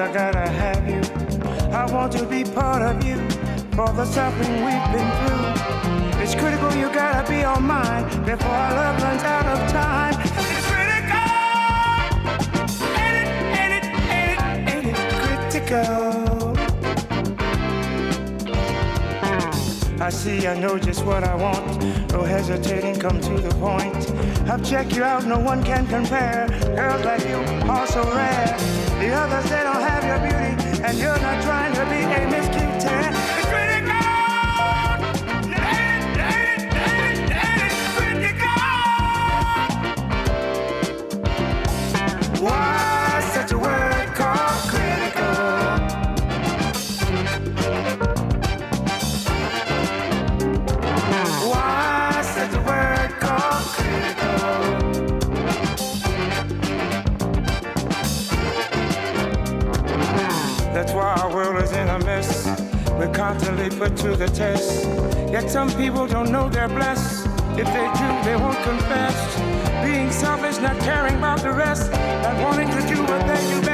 I gotta have you. I want to be part of you for the suffering we've been through. It's critical you gotta be on mine before our love runs out of time. It's critical. Ain't it, ain't it, ain't it, ain't it critical? I see, I know just what I want. No hesitating, come to the point. I've checked you out, no one can compare. Girls like you are so rare. The others, they don't your beauty, and you're not trying to constantly put to the test. Yet some people don't know they're blessed. If they do, they won't confess. Being selfish, not caring about the rest, not wanting to do what they do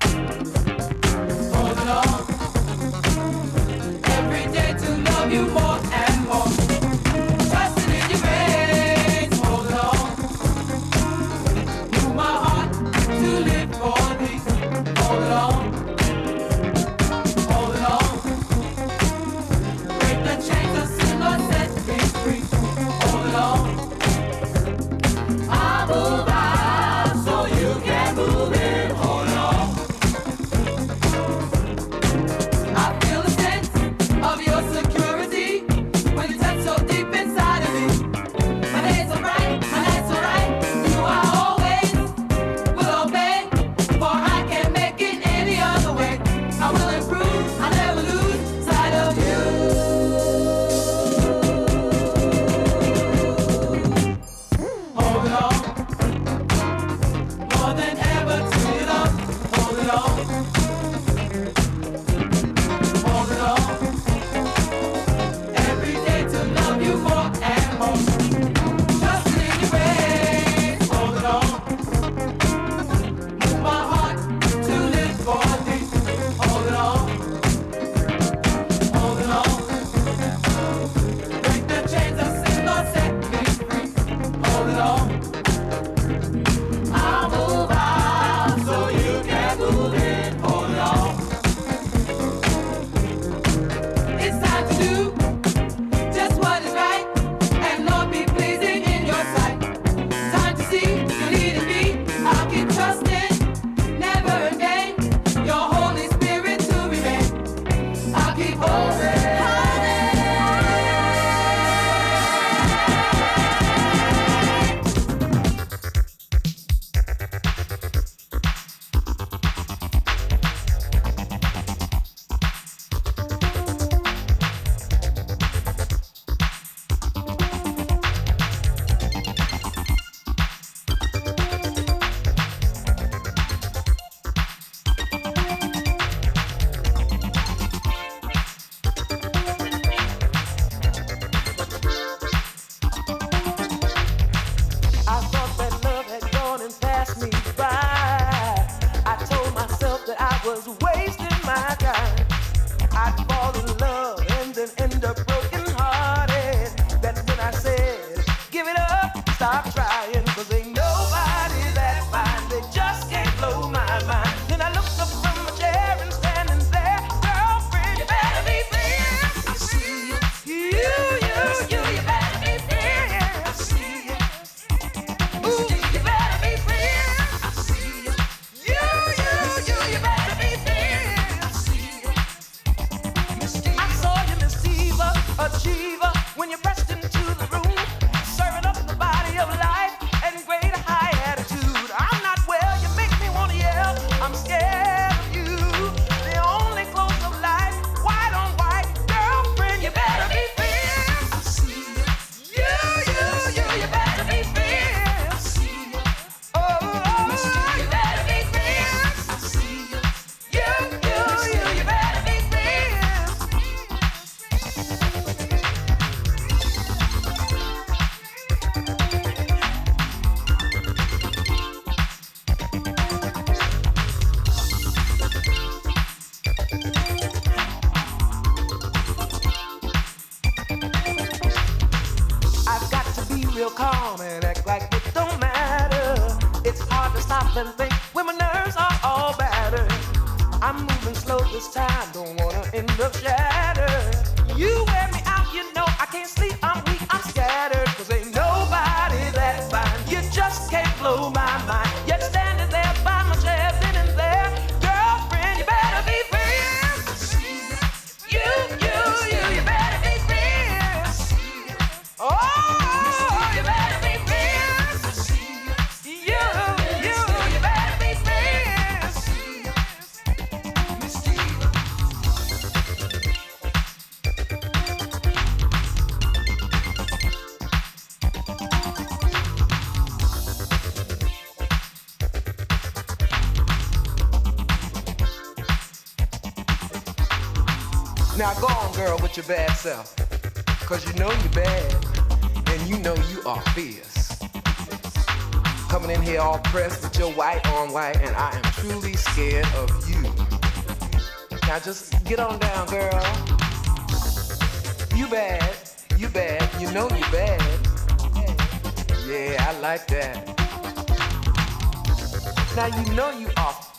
Bye. and think when my nerves are all battered. I'm moving slow this time, don't wanna end up shattered. You wear me out, you know I can't sleep your bad self. Cause you know you're bad, and you know you are fierce. Coming in here all pressed with your white on white, and I am truly scared of you. Now just get on down, girl. You bad, you bad, you know you bad. Yeah, I like that. Now you know you are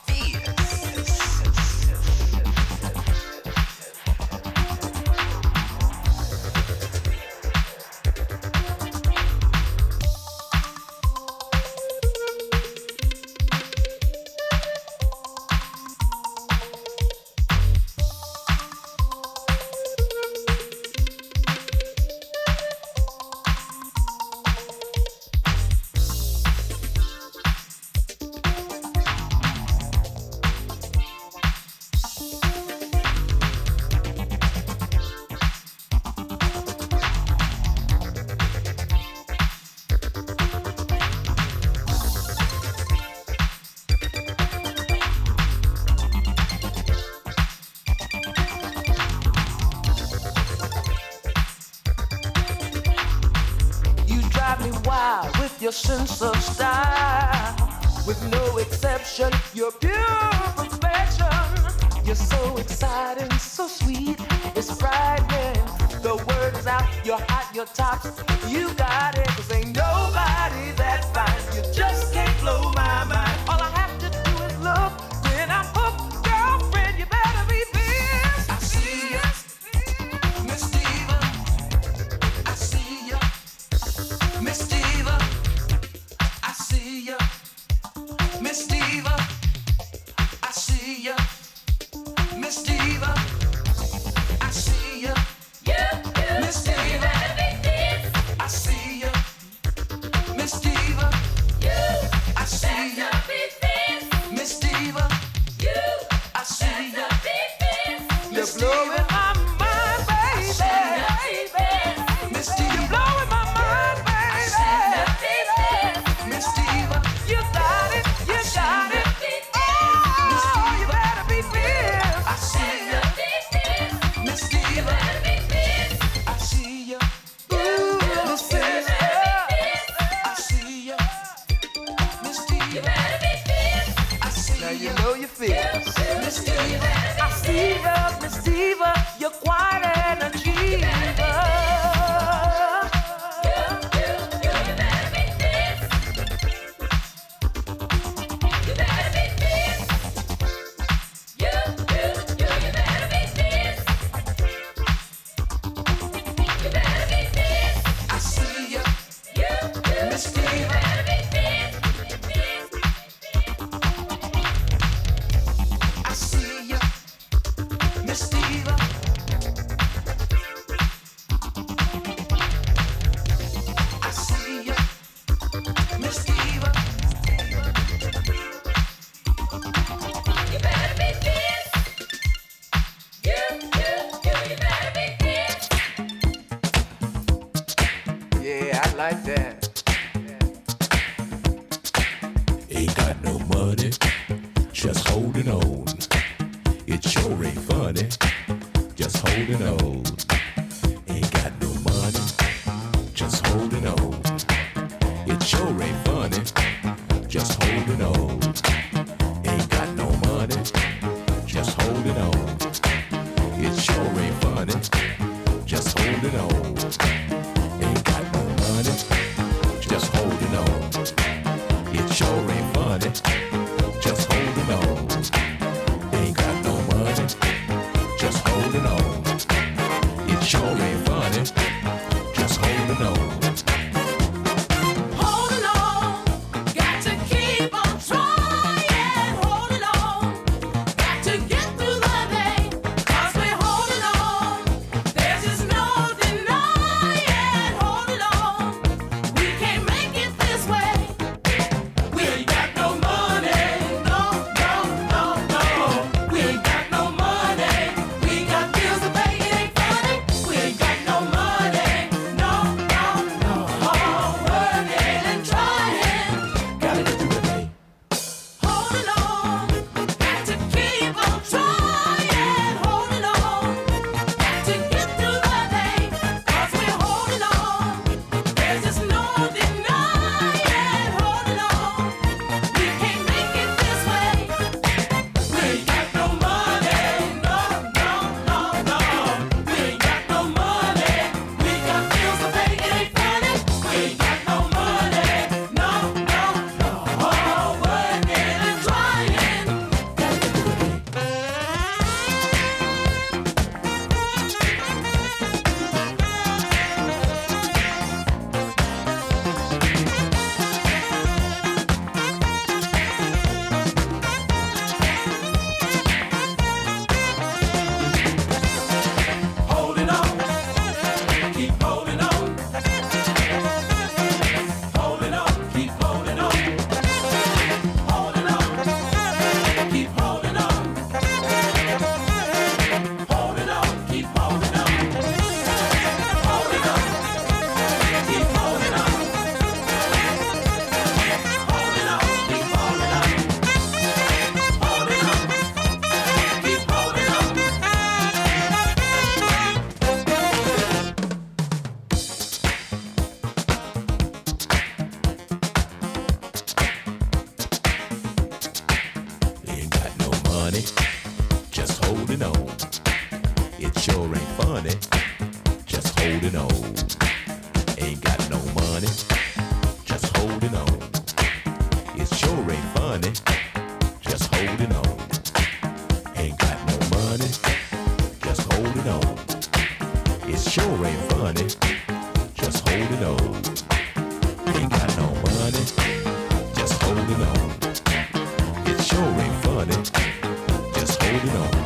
Cardinal.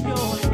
yours.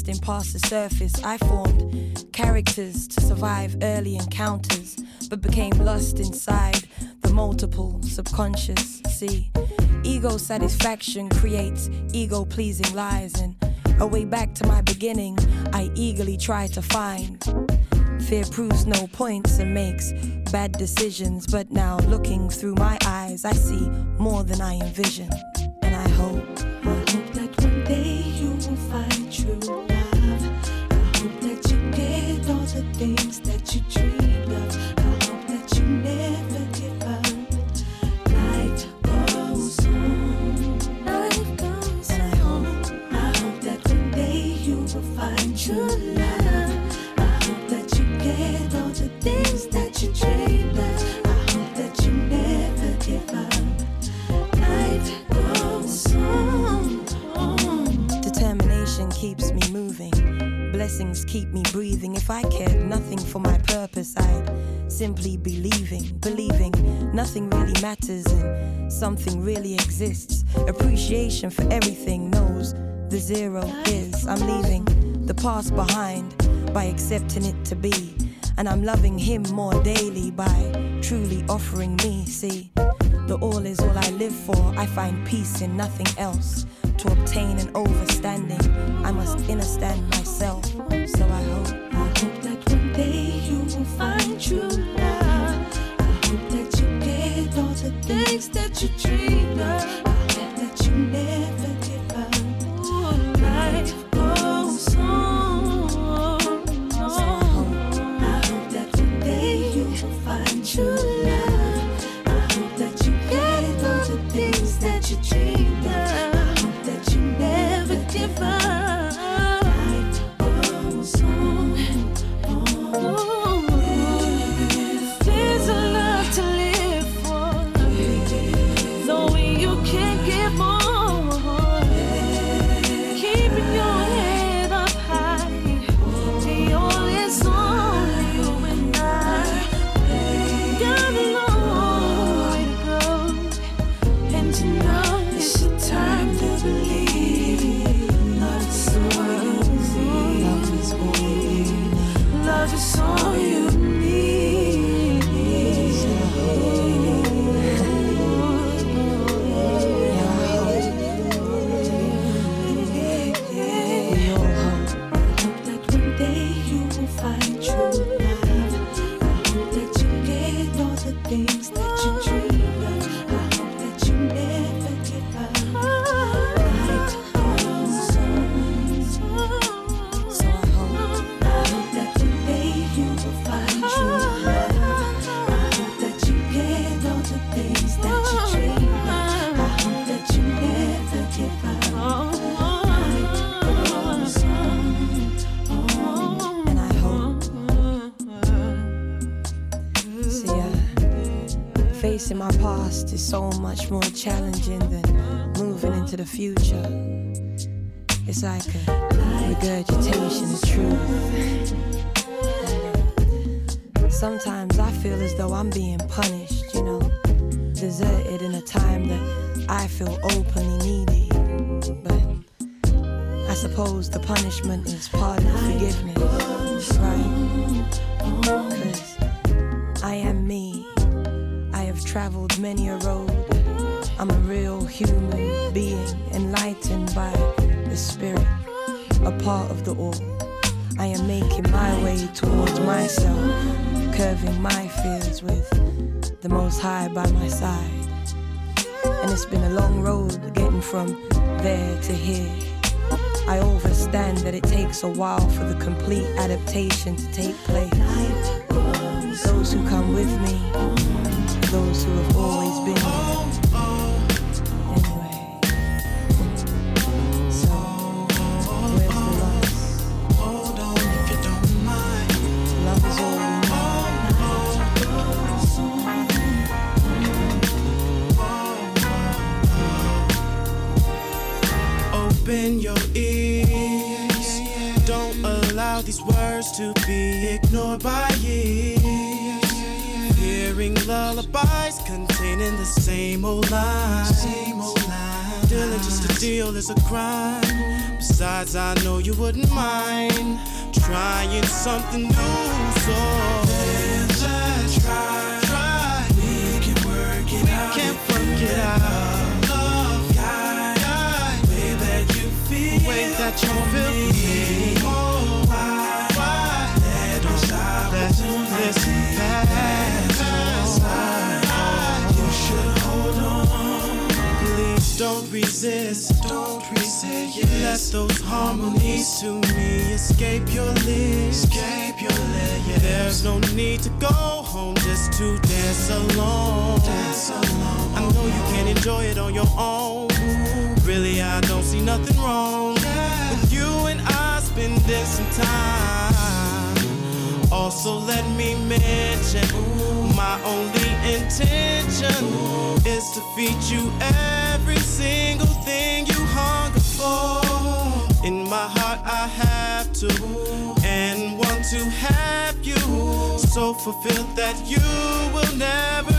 Existing past the surface. I formed characters to survive early encounters, but became lost inside the multiple subconscious. See, ego satisfaction creates ego pleasing lies, and a way back to my beginning, I eagerly try to find. Fear proves no points and makes bad decisions, but now looking through my eyes, I see more than I envision, all simply be leaving, believing nothing really matters and something really exists. Appreciation for everything knows the zero is. I'm leaving the past behind by accepting it to be. And I'm loving him more daily by truly offering me. See, the all is all I live for. I find peace in nothing else. To obtain an overstanding, I must understand myself. The things that you dream of. So much more challenging than moving into the future. It's like a regurgitation of truth. Sometimes I feel as though I'm being punished, you know, deserted in a time that I feel openly needy. But I suppose the punishment is part of forgiveness, right? Cause I am me. Traveled many a road. I'm a real human being, enlightened by the spirit, a part of the all. I am making my way towards myself, curving my fears with the Most High by my side. And it's been a long road getting from there to here. I understand that it takes a while for the complete adaptation to take place. Those who come with me, those who have always been there. Anyway, so where's the love? Love is all we need. Open your ears. Don't allow these words to be ignored by the same old lines. Dealing just a deal is a crime. Besides, I know you wouldn't mind trying something new. So let's try. try. We can work it out. Can work it out. Love, guide, way that you feel. Way that you feel me. Oh, why, why? Let us let this don't resist. Don't resist. Let those harmonies to me escape your lips. Escape your lips. Yeah. There's no need to go home just to dance alone. Dance alone. I know you can enjoy it on your own. Really, I don't see nothing wrong with you and I spending some time. Also, let me mention my only intention is to feed you every single thing you hunger for. In my heart, I have to and want to have you so fulfilled that you will never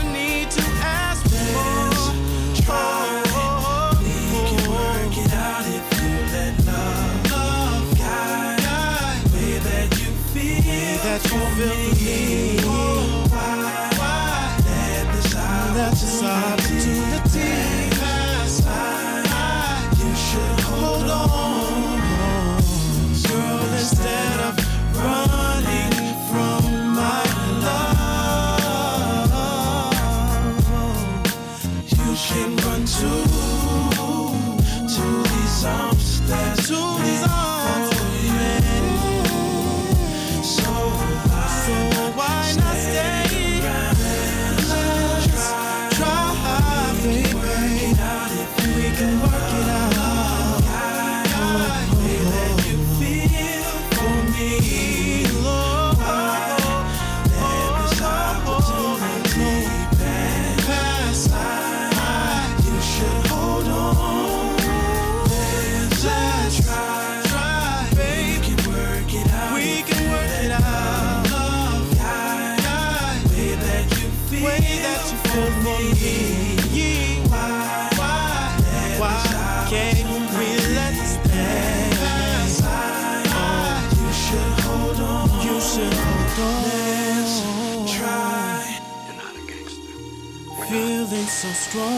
strong.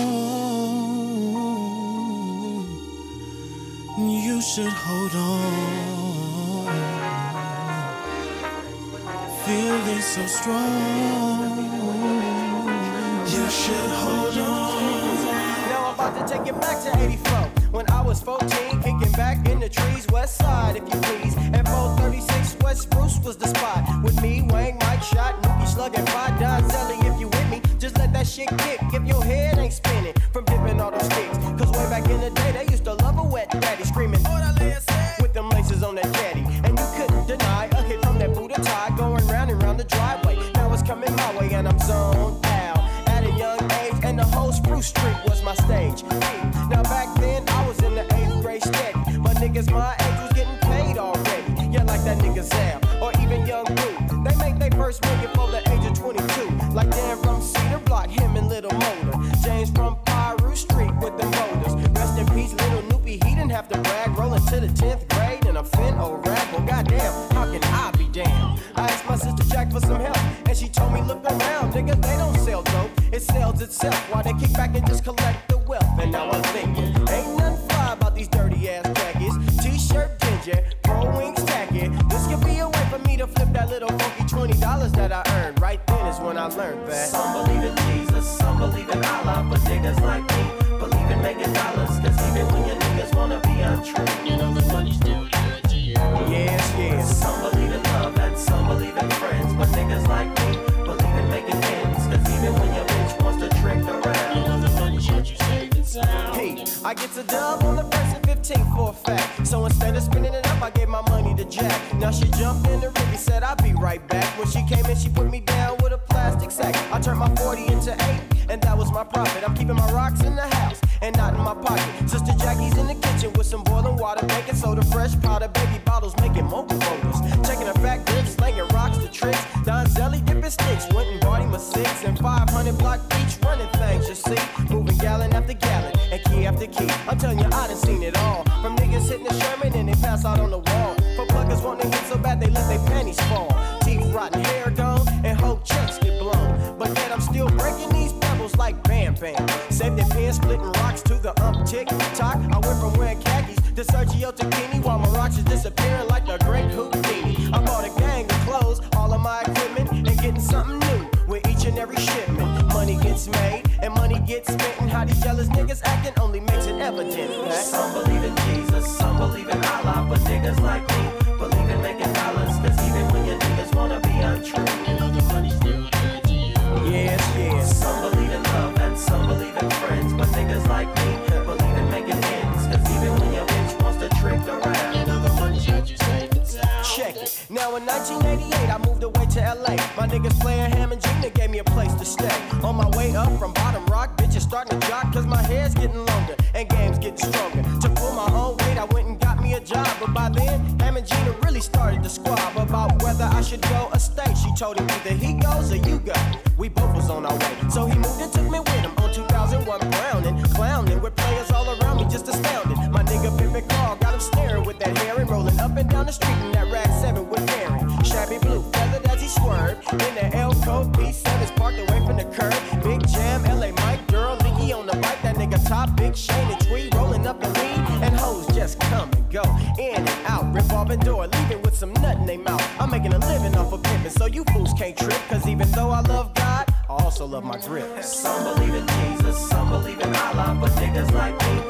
You should hold on. Feeling so strong. You should hold on. Now I'm about to take you back to 84. When I was 14, kicking back in the trees, west side, if you please. And 436 West Spruce was the spot. With me, Wang, Mike, Shot, Nookie, Slug, and Five Don Zelly, if you. Just let that shit kick. If your head ain't spinning It sells itself while they kick back and just collect the wealth. And now I'm thinking, ain't nothing fly about these dirty ass khakis. T-shirt dingy, pro wings tacky. This could be a way for me to flip that little funky twenty dollars that I earned. Right then is when I learned that. Some believe in Jesus, some believe in Allah, but niggas like me believe in making dollars. Cause even when your niggas wanna be untrue, I get to dub on the and 15th for a fact. So instead of spinning it up, I gave my money to Jack. Now she jumped in the rig said I'll be right back. When she came in, she put me down with a plastic sack. I turned my 40 into 8, and that was my profit. I'm keeping my rocks in the house and not in my pocket. Sister Jackie's in the kitchen with some boiling water, baking soda, fresh powder, baby bottles, making mocha wanting so bad they let their panties fall. Teeth rotten, hair gone, and whole checks get blown. But yet I'm still breaking these pebbles like Bam Bam. Save their pants, splitting rocks to the up tick tock. I went from wearing khakis to Sergio Tacchini while my rocks is disappearing to LA. My niggas playing Ham and Gina gave me a place to stay. On my way up from bottom rock, bitches starting to jock, cause my hair's getting longer and game's getting stronger. To pull my own weight, I went and got me a job. But by then, Ham and Gina really started to squab about whether I should go or stay. She told him either he goes or you go. We both was on our way. So he Revolving door, leaving with some nut in they mouth. I'm making a living off of pimping, so you fools can't trip. Cause even though I love God, I also love my grip. Some believe in Jesus, some believe in Allah, but niggas like me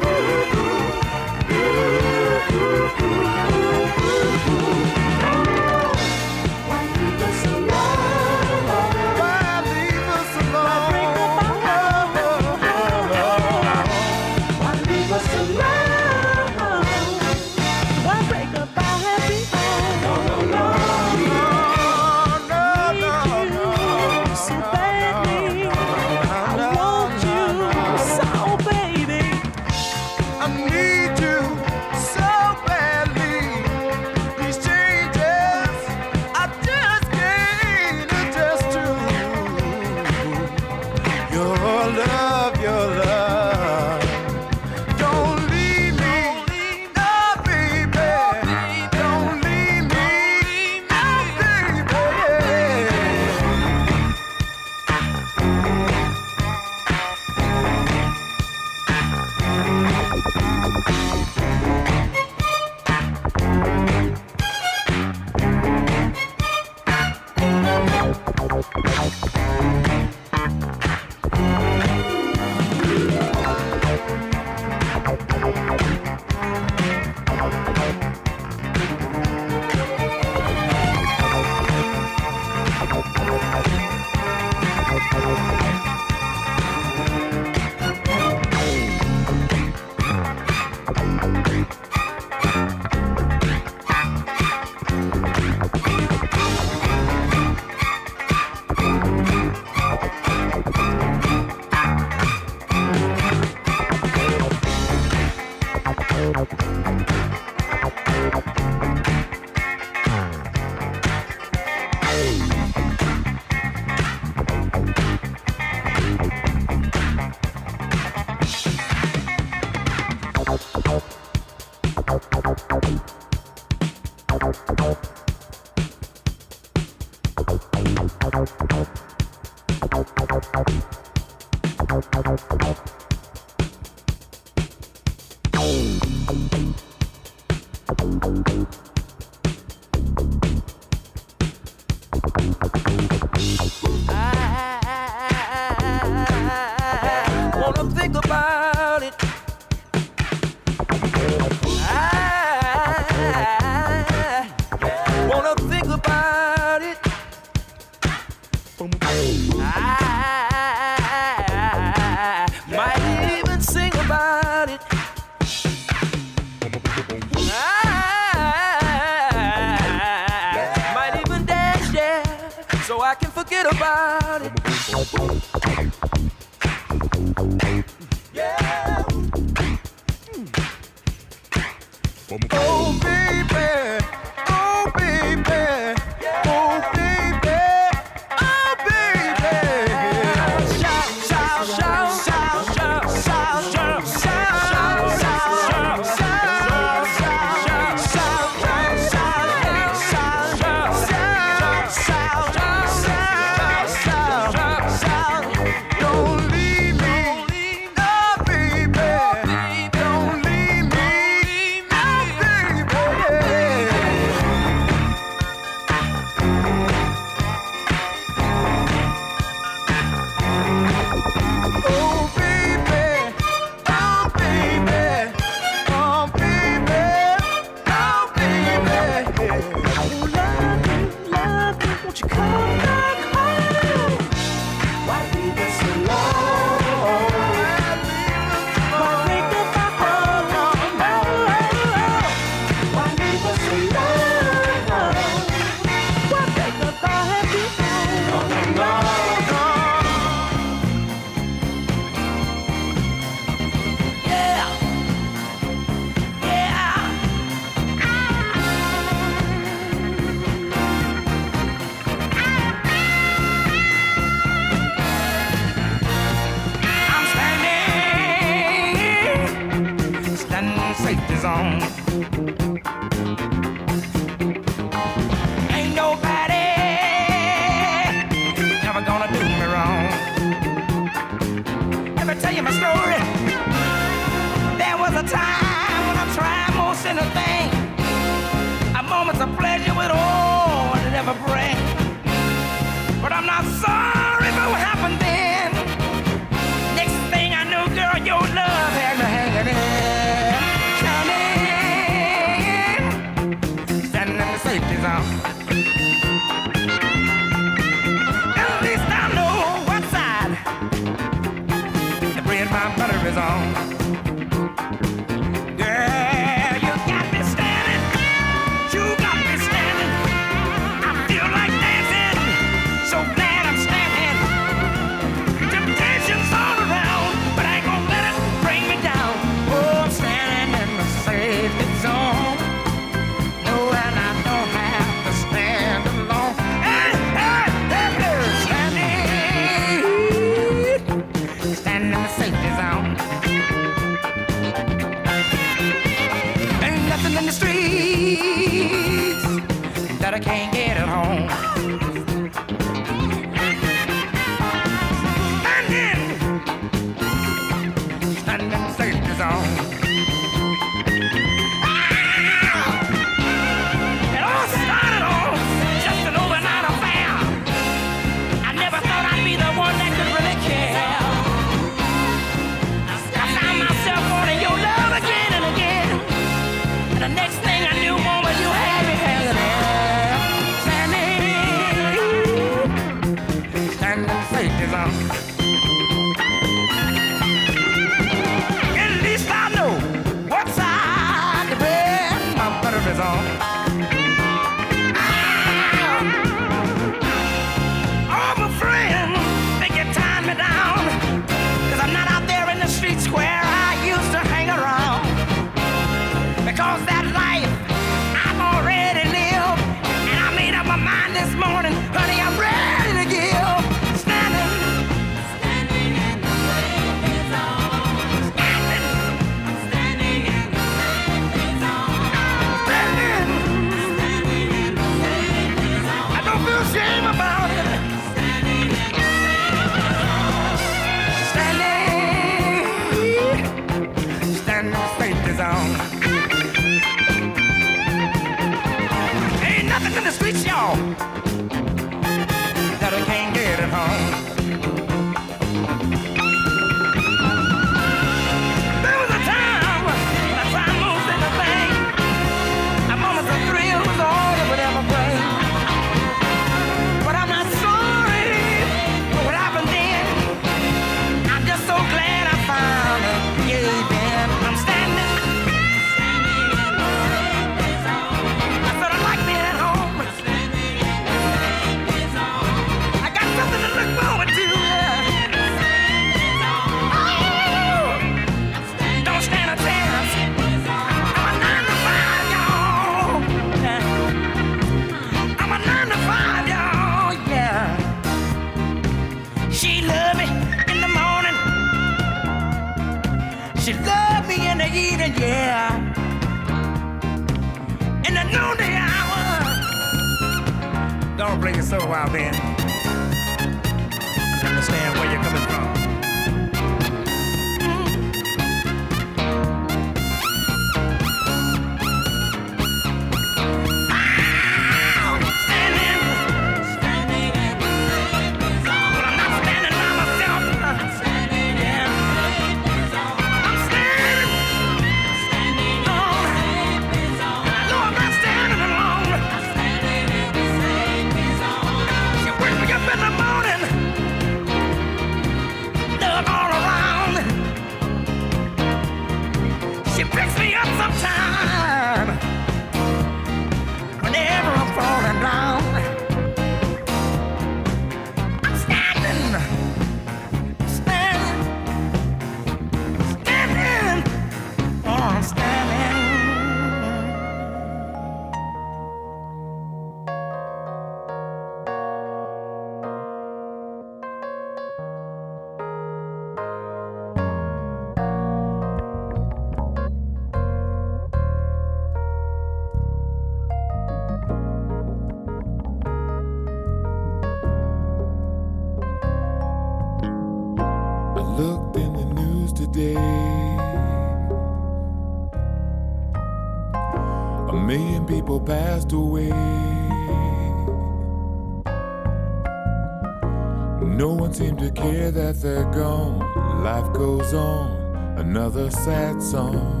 care that they're gone. Life goes on, another sad song.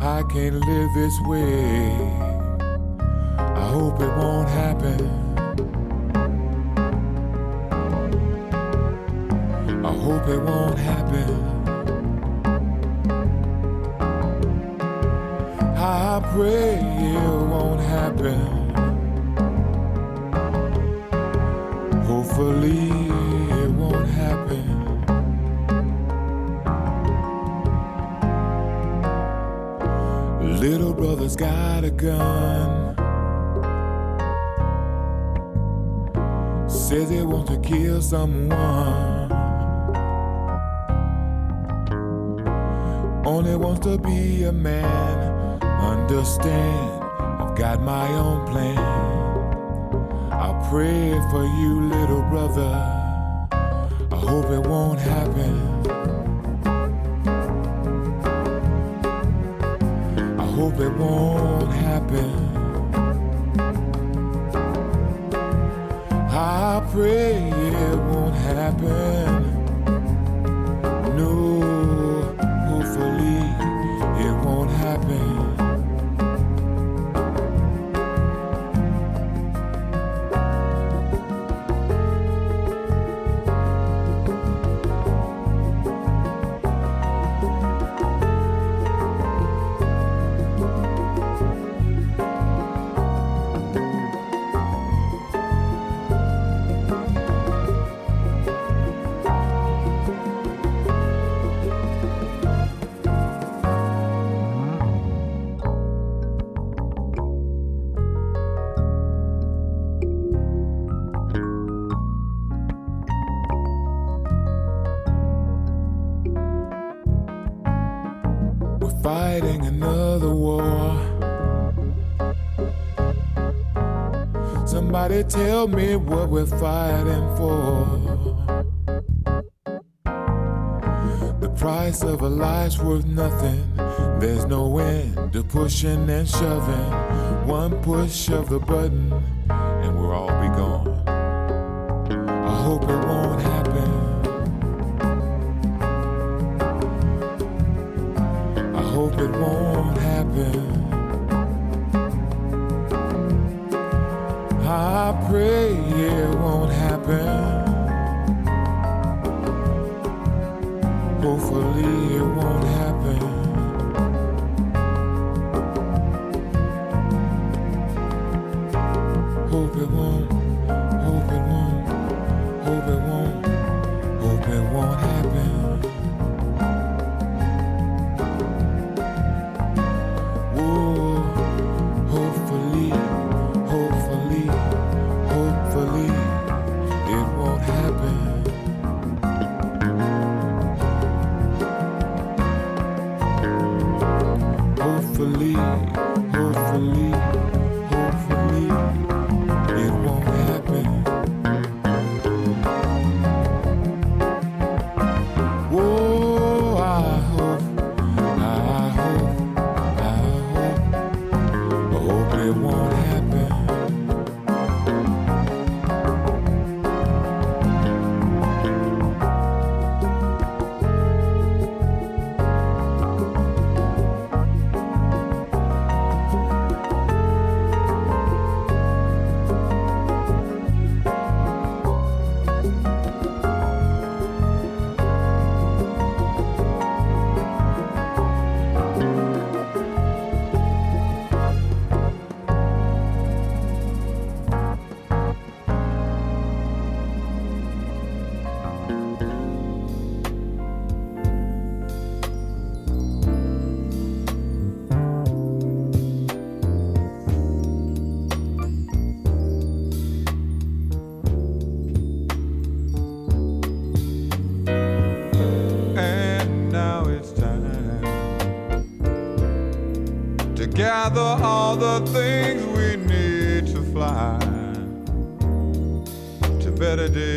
I can't live this way. I hope it won't happen. I hope it won't happen. I pray it won't happen. Hopefully gun. Says he wants to kill someone. Only wants to be a man. Understand, I've got my own plan. I pray for you, little brother. I hope it won't happen. Hope it won't happen. I pray it won't happen. Tell me what we're fighting for. The price of a life's worth nothing. There's no end to pushing and shoving. One push of the button, to